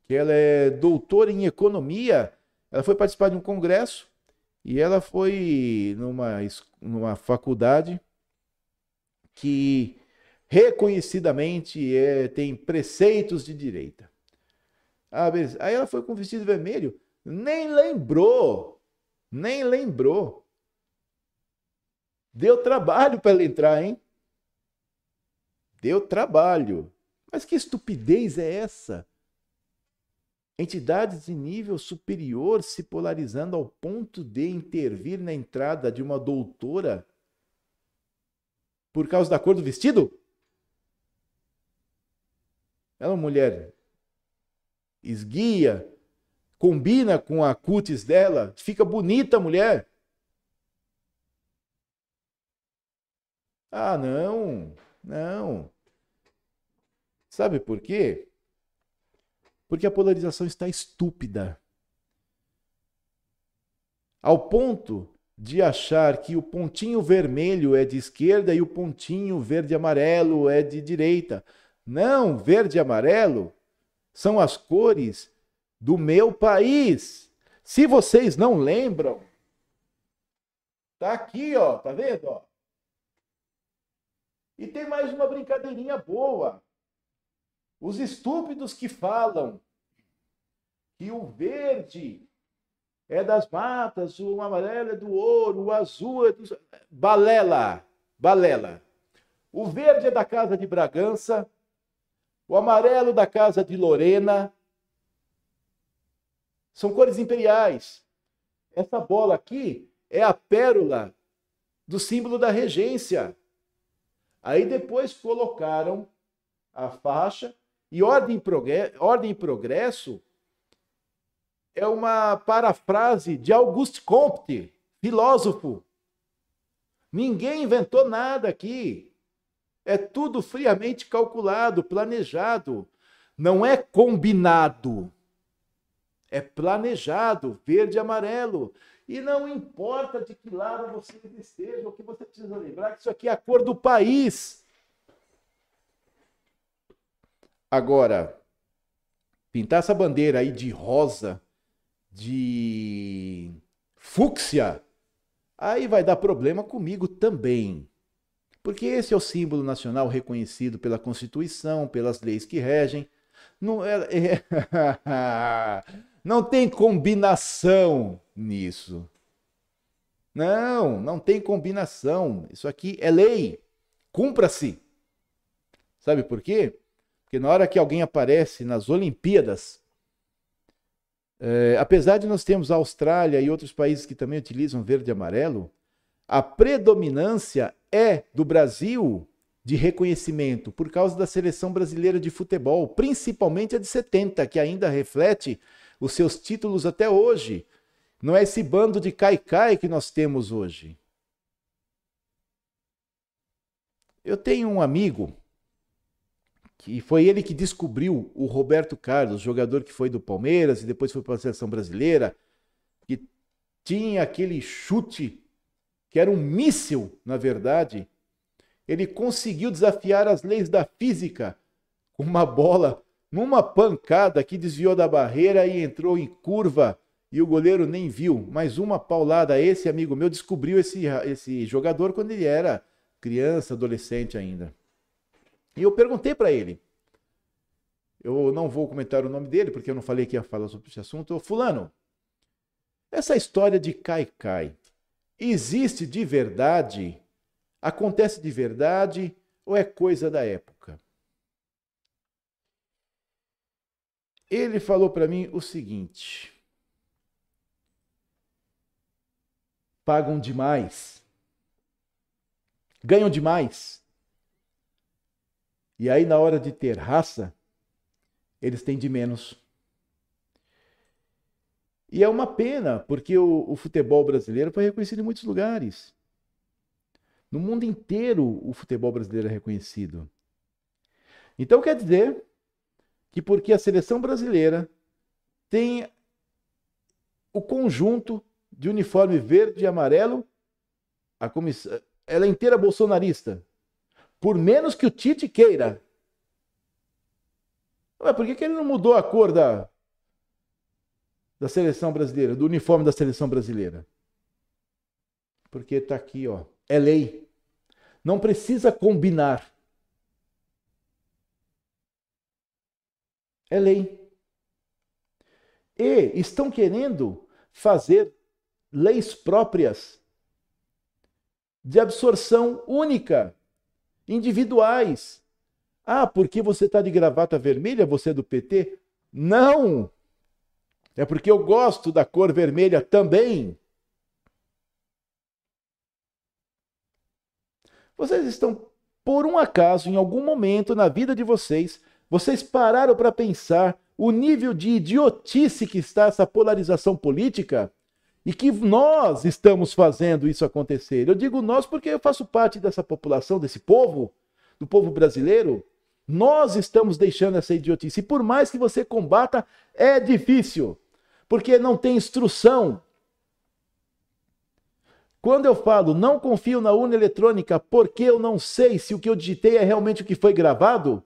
que ela é doutora em economia, ela foi participar de um congresso e ela foi numa, numa faculdade que reconhecidamente é, tem preceitos de direita. Ah. Aí ela foi com vestido vermelho, nem lembrou, nem lembrou. Deu trabalho para ela entrar, hein? Deu trabalho. Mas que estupidez é essa? Entidades de nível superior se polarizando ao ponto de intervir na entrada de uma doutora por causa da cor do vestido? Ela é uma mulher esguia, combina com a cutis dela, fica bonita a mulher. Ah, não, não. Sabe por quê? Porque a polarização está estúpida. Ao ponto de achar que o pontinho vermelho é de esquerda e o pontinho verde amarelo é de direita. Não, verde e amarelo são as cores do meu país. Se vocês não lembram, tá aqui, ó, tá vendo, ó? E tem mais uma brincadeirinha boa. Os estúpidos que falam que o verde é das matas, o amarelo é do ouro, o azul é do. Balela! Balela! O verde é da casa de Bragança, o amarelo da casa de Lorena. São cores imperiais. Essa bola aqui é a pérola do símbolo da regência. Aí depois colocaram a faixa e ordem e, ordem e progresso é uma parafrase de Auguste Comte, filósofo. Ninguém inventou nada aqui. É tudo friamente calculado, planejado. Não é combinado. É planejado, verde e amarelo. E não importa de que lado você esteja, o que você precisa lembrar que isso aqui é a cor do país. Agora, pintar essa bandeira aí de rosa, de fúcsia, aí vai dar problema comigo também. Porque esse é o símbolo nacional reconhecido pela Constituição, pelas leis que regem. Não, é, é, não tem combinação nisso. Não, não tem combinação. Isso aqui é lei. Cumpra-se. Sabe por quê? Porque na hora que alguém aparece nas Olimpíadas, é, apesar de nós termos a Austrália e outros países que também utilizam verde e amarelo, a predominância é do Brasil de reconhecimento por causa da seleção brasileira de futebol, principalmente a de 70, que ainda reflete os seus títulos até hoje. Não é esse bando de caicai que nós temos hoje. Eu tenho um amigo que foi ele que descobriu o Roberto Carlos, jogador que foi do Palmeiras e depois foi para a seleção brasileira, que tinha aquele chute que era um míssil, na verdade. Ele conseguiu desafiar as leis da física com uma bola numa pancada que desviou da barreira e entrou em curva e o goleiro nem viu. Mais uma paulada. Esse amigo meu descobriu esse, esse jogador quando ele era criança, adolescente ainda. E eu perguntei para ele. Eu não vou comentar o nome dele, porque eu não falei que ia falar sobre esse assunto. Fulano, essa história de cai-cai existe de verdade? Acontece de verdade ou é coisa da época? Ele falou para mim o seguinte: pagam demais, ganham demais. E aí, na hora de ter raça, eles têm de menos. E é uma pena, porque o, o, futebol brasileiro foi reconhecido em muitos lugares. No mundo inteiro, o futebol brasileiro é reconhecido. Então quer dizer que porque a seleção brasileira tem o conjunto de uniforme verde e amarelo, a comissão, ela é inteira bolsonarista por menos que o Tite queira. Ué, por que, que ele não mudou a cor da, da seleção brasileira, do uniforme da seleção brasileira? Porque está aqui, ó, é lei. Não precisa combinar. É lei. E estão querendo fazer leis próprias de absorção única individuais. Ah, porque você está de gravata vermelha, você é do PT? Não! É porque eu gosto da cor vermelha também. Vocês estão, por um acaso, em algum momento na vida de vocês, vocês pararam para pensar o nível de idiotice que está essa polarização política? E que nós estamos fazendo isso acontecer. Eu digo nós porque eu faço parte dessa população, desse povo, do povo brasileiro. Nós estamos deixando essa idiotice. E por mais que você combata, é difícil, porque não tem instrução. Quando eu falo não confio na urna eletrônica porque eu não sei se o que eu digitei é realmente o que foi gravado,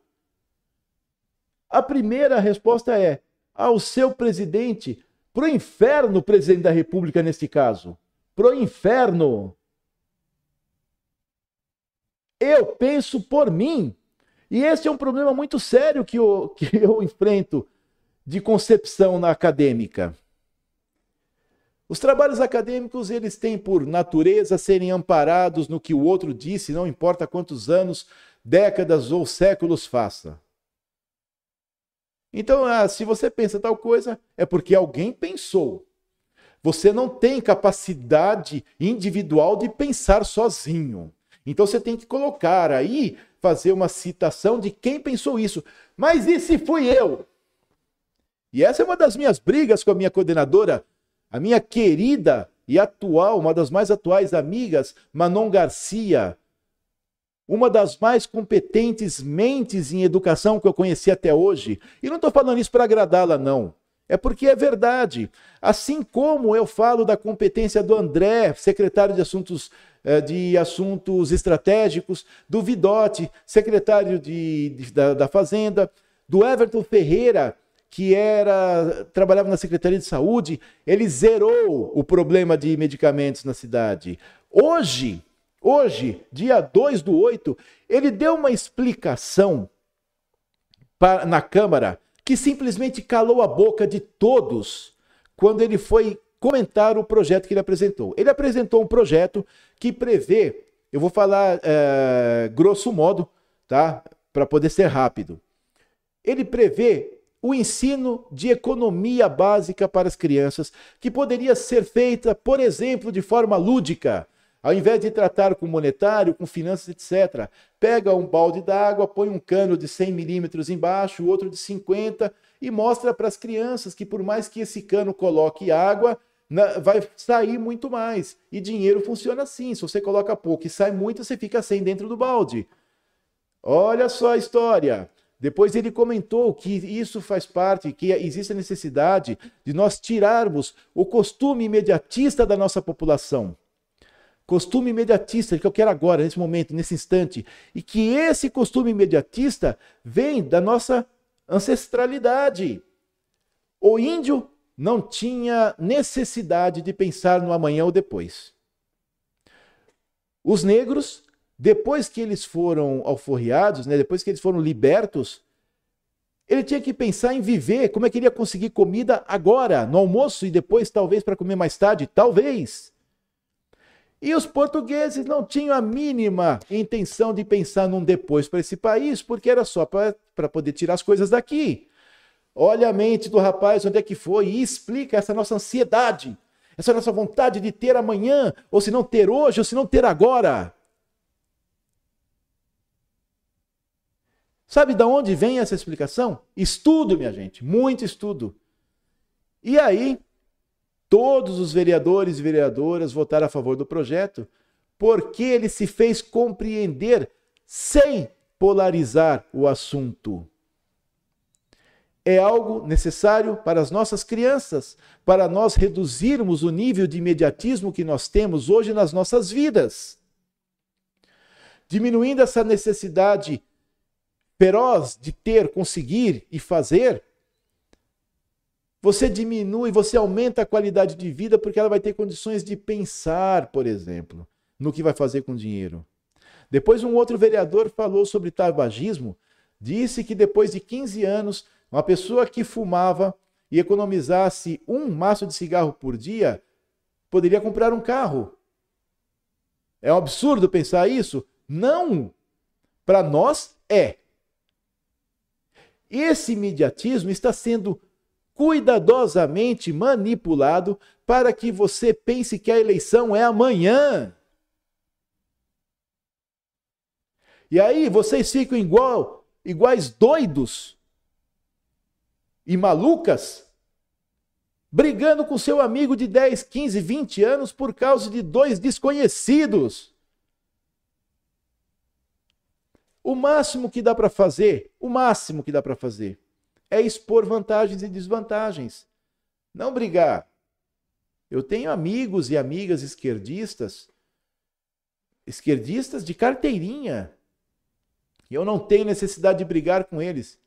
a primeira resposta é: ao seu presidente Pro inferno, presidente da República, nesse caso. Pro inferno. Eu penso por mim. E esse é um problema muito sério que eu, que eu enfrento de concepção na acadêmica. Os trabalhos acadêmicos, eles têm por natureza serem amparados no que o outro disse, não importa quantos anos, décadas ou séculos faça. Então, ah, se você pensa tal coisa, é porque alguém pensou. Você não tem capacidade individual de pensar sozinho. Então você tem que colocar aí, fazer uma citação de quem pensou isso. Mas e se fui eu? E essa é uma das minhas brigas com a minha coordenadora, a minha querida e atual, uma das mais atuais amigas, Manon Garcia, uma das mais competentes mentes em educação que eu conheci até hoje. E não estou falando isso para agradá-la, não. É porque é verdade. Assim como eu falo da competência do André, secretário de Assuntos, eh, de assuntos Estratégicos, do Vidotti, secretário de, de da, da Fazenda, do Everton Ferreira, que era trabalhava na Secretaria de Saúde, ele zerou o problema de medicamentos na cidade. Hoje, hoje, dia 2 do 8, ele deu uma explicação para, na Câmara que simplesmente calou a boca de todos quando ele foi comentar o projeto que ele apresentou. Ele apresentou um projeto que prevê, eu vou falar é, grosso modo, tá? Para poder ser rápido. Ele prevê o ensino de economia básica para as crianças, que poderia ser feita, por exemplo, de forma lúdica. Ao invés de tratar com monetário, com finanças, etc., pega um balde d'água, põe um cano de 100 milímetros embaixo, outro de 50 e mostra para as crianças que por mais que esse cano coloque água, vai sair muito mais. E dinheiro funciona assim: se você coloca pouco e sai muito, você fica sem dentro do balde. Olha só a história. Depois ele comentou que isso faz parte, que existe a necessidade de nós tirarmos o costume imediatista da nossa população. Costume imediatista, que eu quero agora, nesse momento, nesse instante. E que esse costume imediatista vem da nossa ancestralidade. O índio não tinha necessidade de pensar no amanhã ou depois. Os negros depois que eles foram alforriados, né, depois que eles foram libertos, ele tinha que pensar em viver, como é que ele ia conseguir comida agora, no almoço e depois talvez para comer mais tarde, talvez. E os portugueses não tinham a mínima intenção de pensar num depois para esse país, porque era só para poder tirar as coisas daqui. Olha a mente do rapaz, onde é que foi, e explica essa nossa ansiedade, essa nossa vontade de ter amanhã, ou se não ter hoje, ou se não ter agora. Sabe de onde vem essa explicação? Estudo, minha gente, muito estudo. E aí, todos os vereadores e vereadoras votaram a favor do projeto, porque ele se fez compreender sem polarizar o assunto. É algo necessário para as nossas crianças, para nós reduzirmos o nível de imediatismo que nós temos hoje nas nossas vidas. Diminuindo essa necessidade feroz de ter, conseguir e fazer, você diminui, você aumenta a qualidade de vida porque ela vai ter condições de pensar, por exemplo, no que vai fazer com o dinheiro. Depois, um outro vereador falou sobre tabagismo, disse que depois de 15 anos, uma pessoa que fumava e economizasse um maço de cigarro por dia poderia comprar um carro. É um absurdo pensar isso? Não! Para nós é. Esse imediatismo está sendo cuidadosamente manipulado para que você pense que a eleição é amanhã. E aí vocês ficam igual, iguais doidos e malucas, brigando com seu amigo de 10, 15, 20 anos por causa de dois desconhecidos. O máximo que dá para fazer, o máximo que dá para fazer, é expor vantagens e desvantagens. Não brigar. Eu tenho amigos e amigas esquerdistas, esquerdistas de carteirinha. E eu não tenho necessidade de brigar com eles.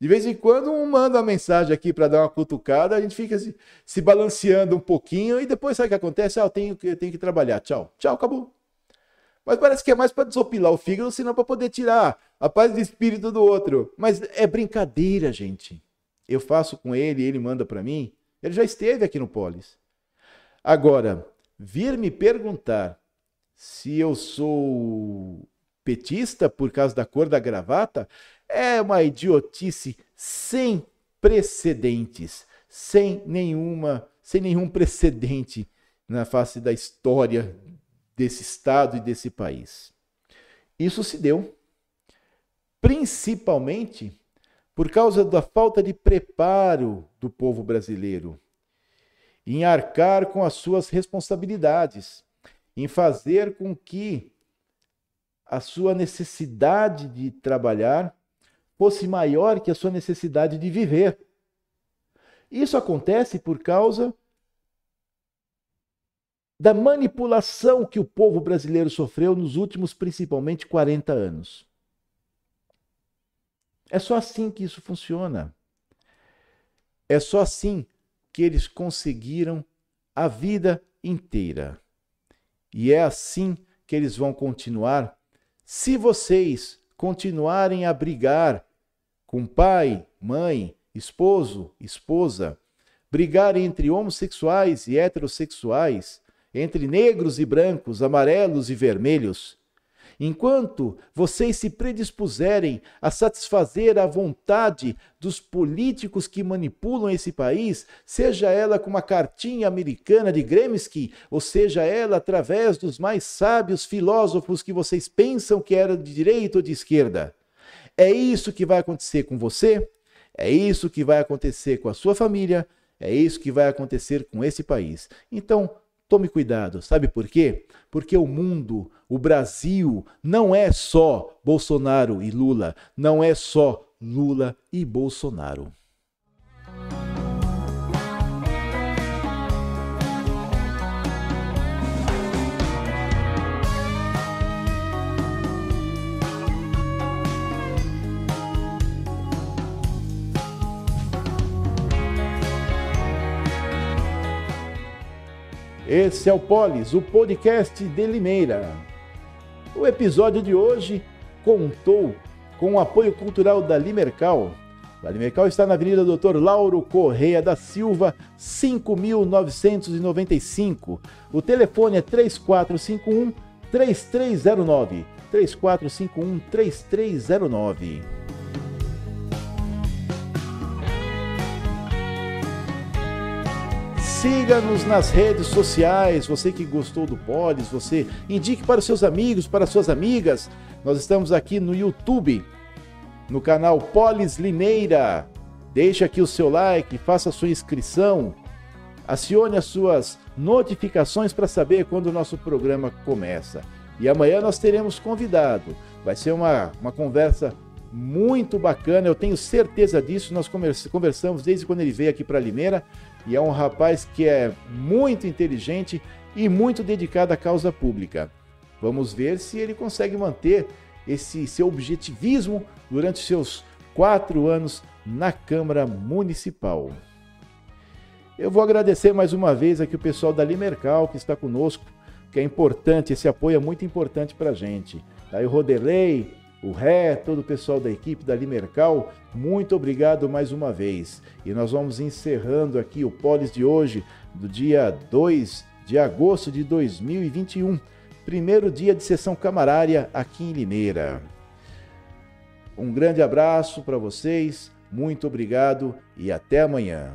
De vez em quando um manda uma mensagem aqui para dar uma cutucada, a gente fica se, se, balanceando um pouquinho e depois sabe o que acontece? Ah, eu tenho, eu tenho que trabalhar. Tchau. Tchau, acabou. Mas parece que é mais para desopilar o fígado, senão para poder tirar a paz de espírito do outro. Mas é brincadeira, gente. Eu faço com ele, ele manda para mim. Ele já esteve aqui no Polis. Agora, vir me perguntar se eu sou petista por causa da cor da gravata é uma idiotice sem precedentes, sem nenhuma, sem nenhum precedente na face da história desse estado e desse país. Isso se deu principalmente por causa da falta de preparo do povo brasileiro em arcar com as suas responsabilidades, em fazer com que a sua necessidade de trabalhar fosse maior que a sua necessidade de viver. Isso acontece por causa da manipulação que o povo brasileiro sofreu nos últimos, principalmente, 40 anos. É só assim que isso funciona. É só assim que eles conseguiram a vida inteira. E é assim que eles vão continuar se vocês continuarem a brigar com pai, mãe, esposo, esposa, brigar entre homossexuais e heterossexuais, entre negros e brancos, amarelos e vermelhos, Enquanto vocês se predispuserem a satisfazer a vontade dos políticos que manipulam esse país, seja ela com uma cartinha americana de Gramsci, ou seja ela através dos mais sábios filósofos que vocês pensam que eram de direita ou de esquerda, é isso que vai acontecer com você, é isso que vai acontecer com a sua família, é isso que vai acontecer com esse país. Então, Tome cuidado, sabe por quê? Porque o mundo, o Brasil, não é só Bolsonaro e Lula, não é só Lula e Bolsonaro. Esse é o Polis, o podcast de Limeira. O episódio de hoje contou com o apoio cultural da Limercal. A Limercal está na Avenida Doutor Lauro Correia da Silva, 5995. O telefone é 3451 3309. 3451 3309. Siga-nos nas redes sociais, você que gostou do Polis, você indique para os seus amigos, para suas amigas. Nós estamos aqui no YouTube, no canal Polis Limeira. Deixe aqui o seu like, faça a sua inscrição, acione as suas notificações para saber quando o nosso programa começa. E amanhã nós teremos convidado. Vai ser uma, uma conversa muito bacana, eu tenho certeza disso. Nós conversamos desde quando ele veio aqui para Limeira e é um rapaz que é muito inteligente e muito dedicado à causa pública. Vamos ver se ele consegue manter esse seu objetivismo durante seus quatro anos na Câmara Municipal. Eu vou agradecer mais uma vez aqui o pessoal da Limercal que está conosco, que é importante, esse apoio é muito importante para a gente. Aí o Roderley, o Ré, todo o pessoal da equipe da Limercal, muito obrigado mais uma vez. E nós vamos encerrando aqui o Polis de hoje, do dia 2 de agosto de 2021, primeiro dia de sessão camarária aqui em Limeira. Um grande abraço para vocês, muito obrigado e até amanhã.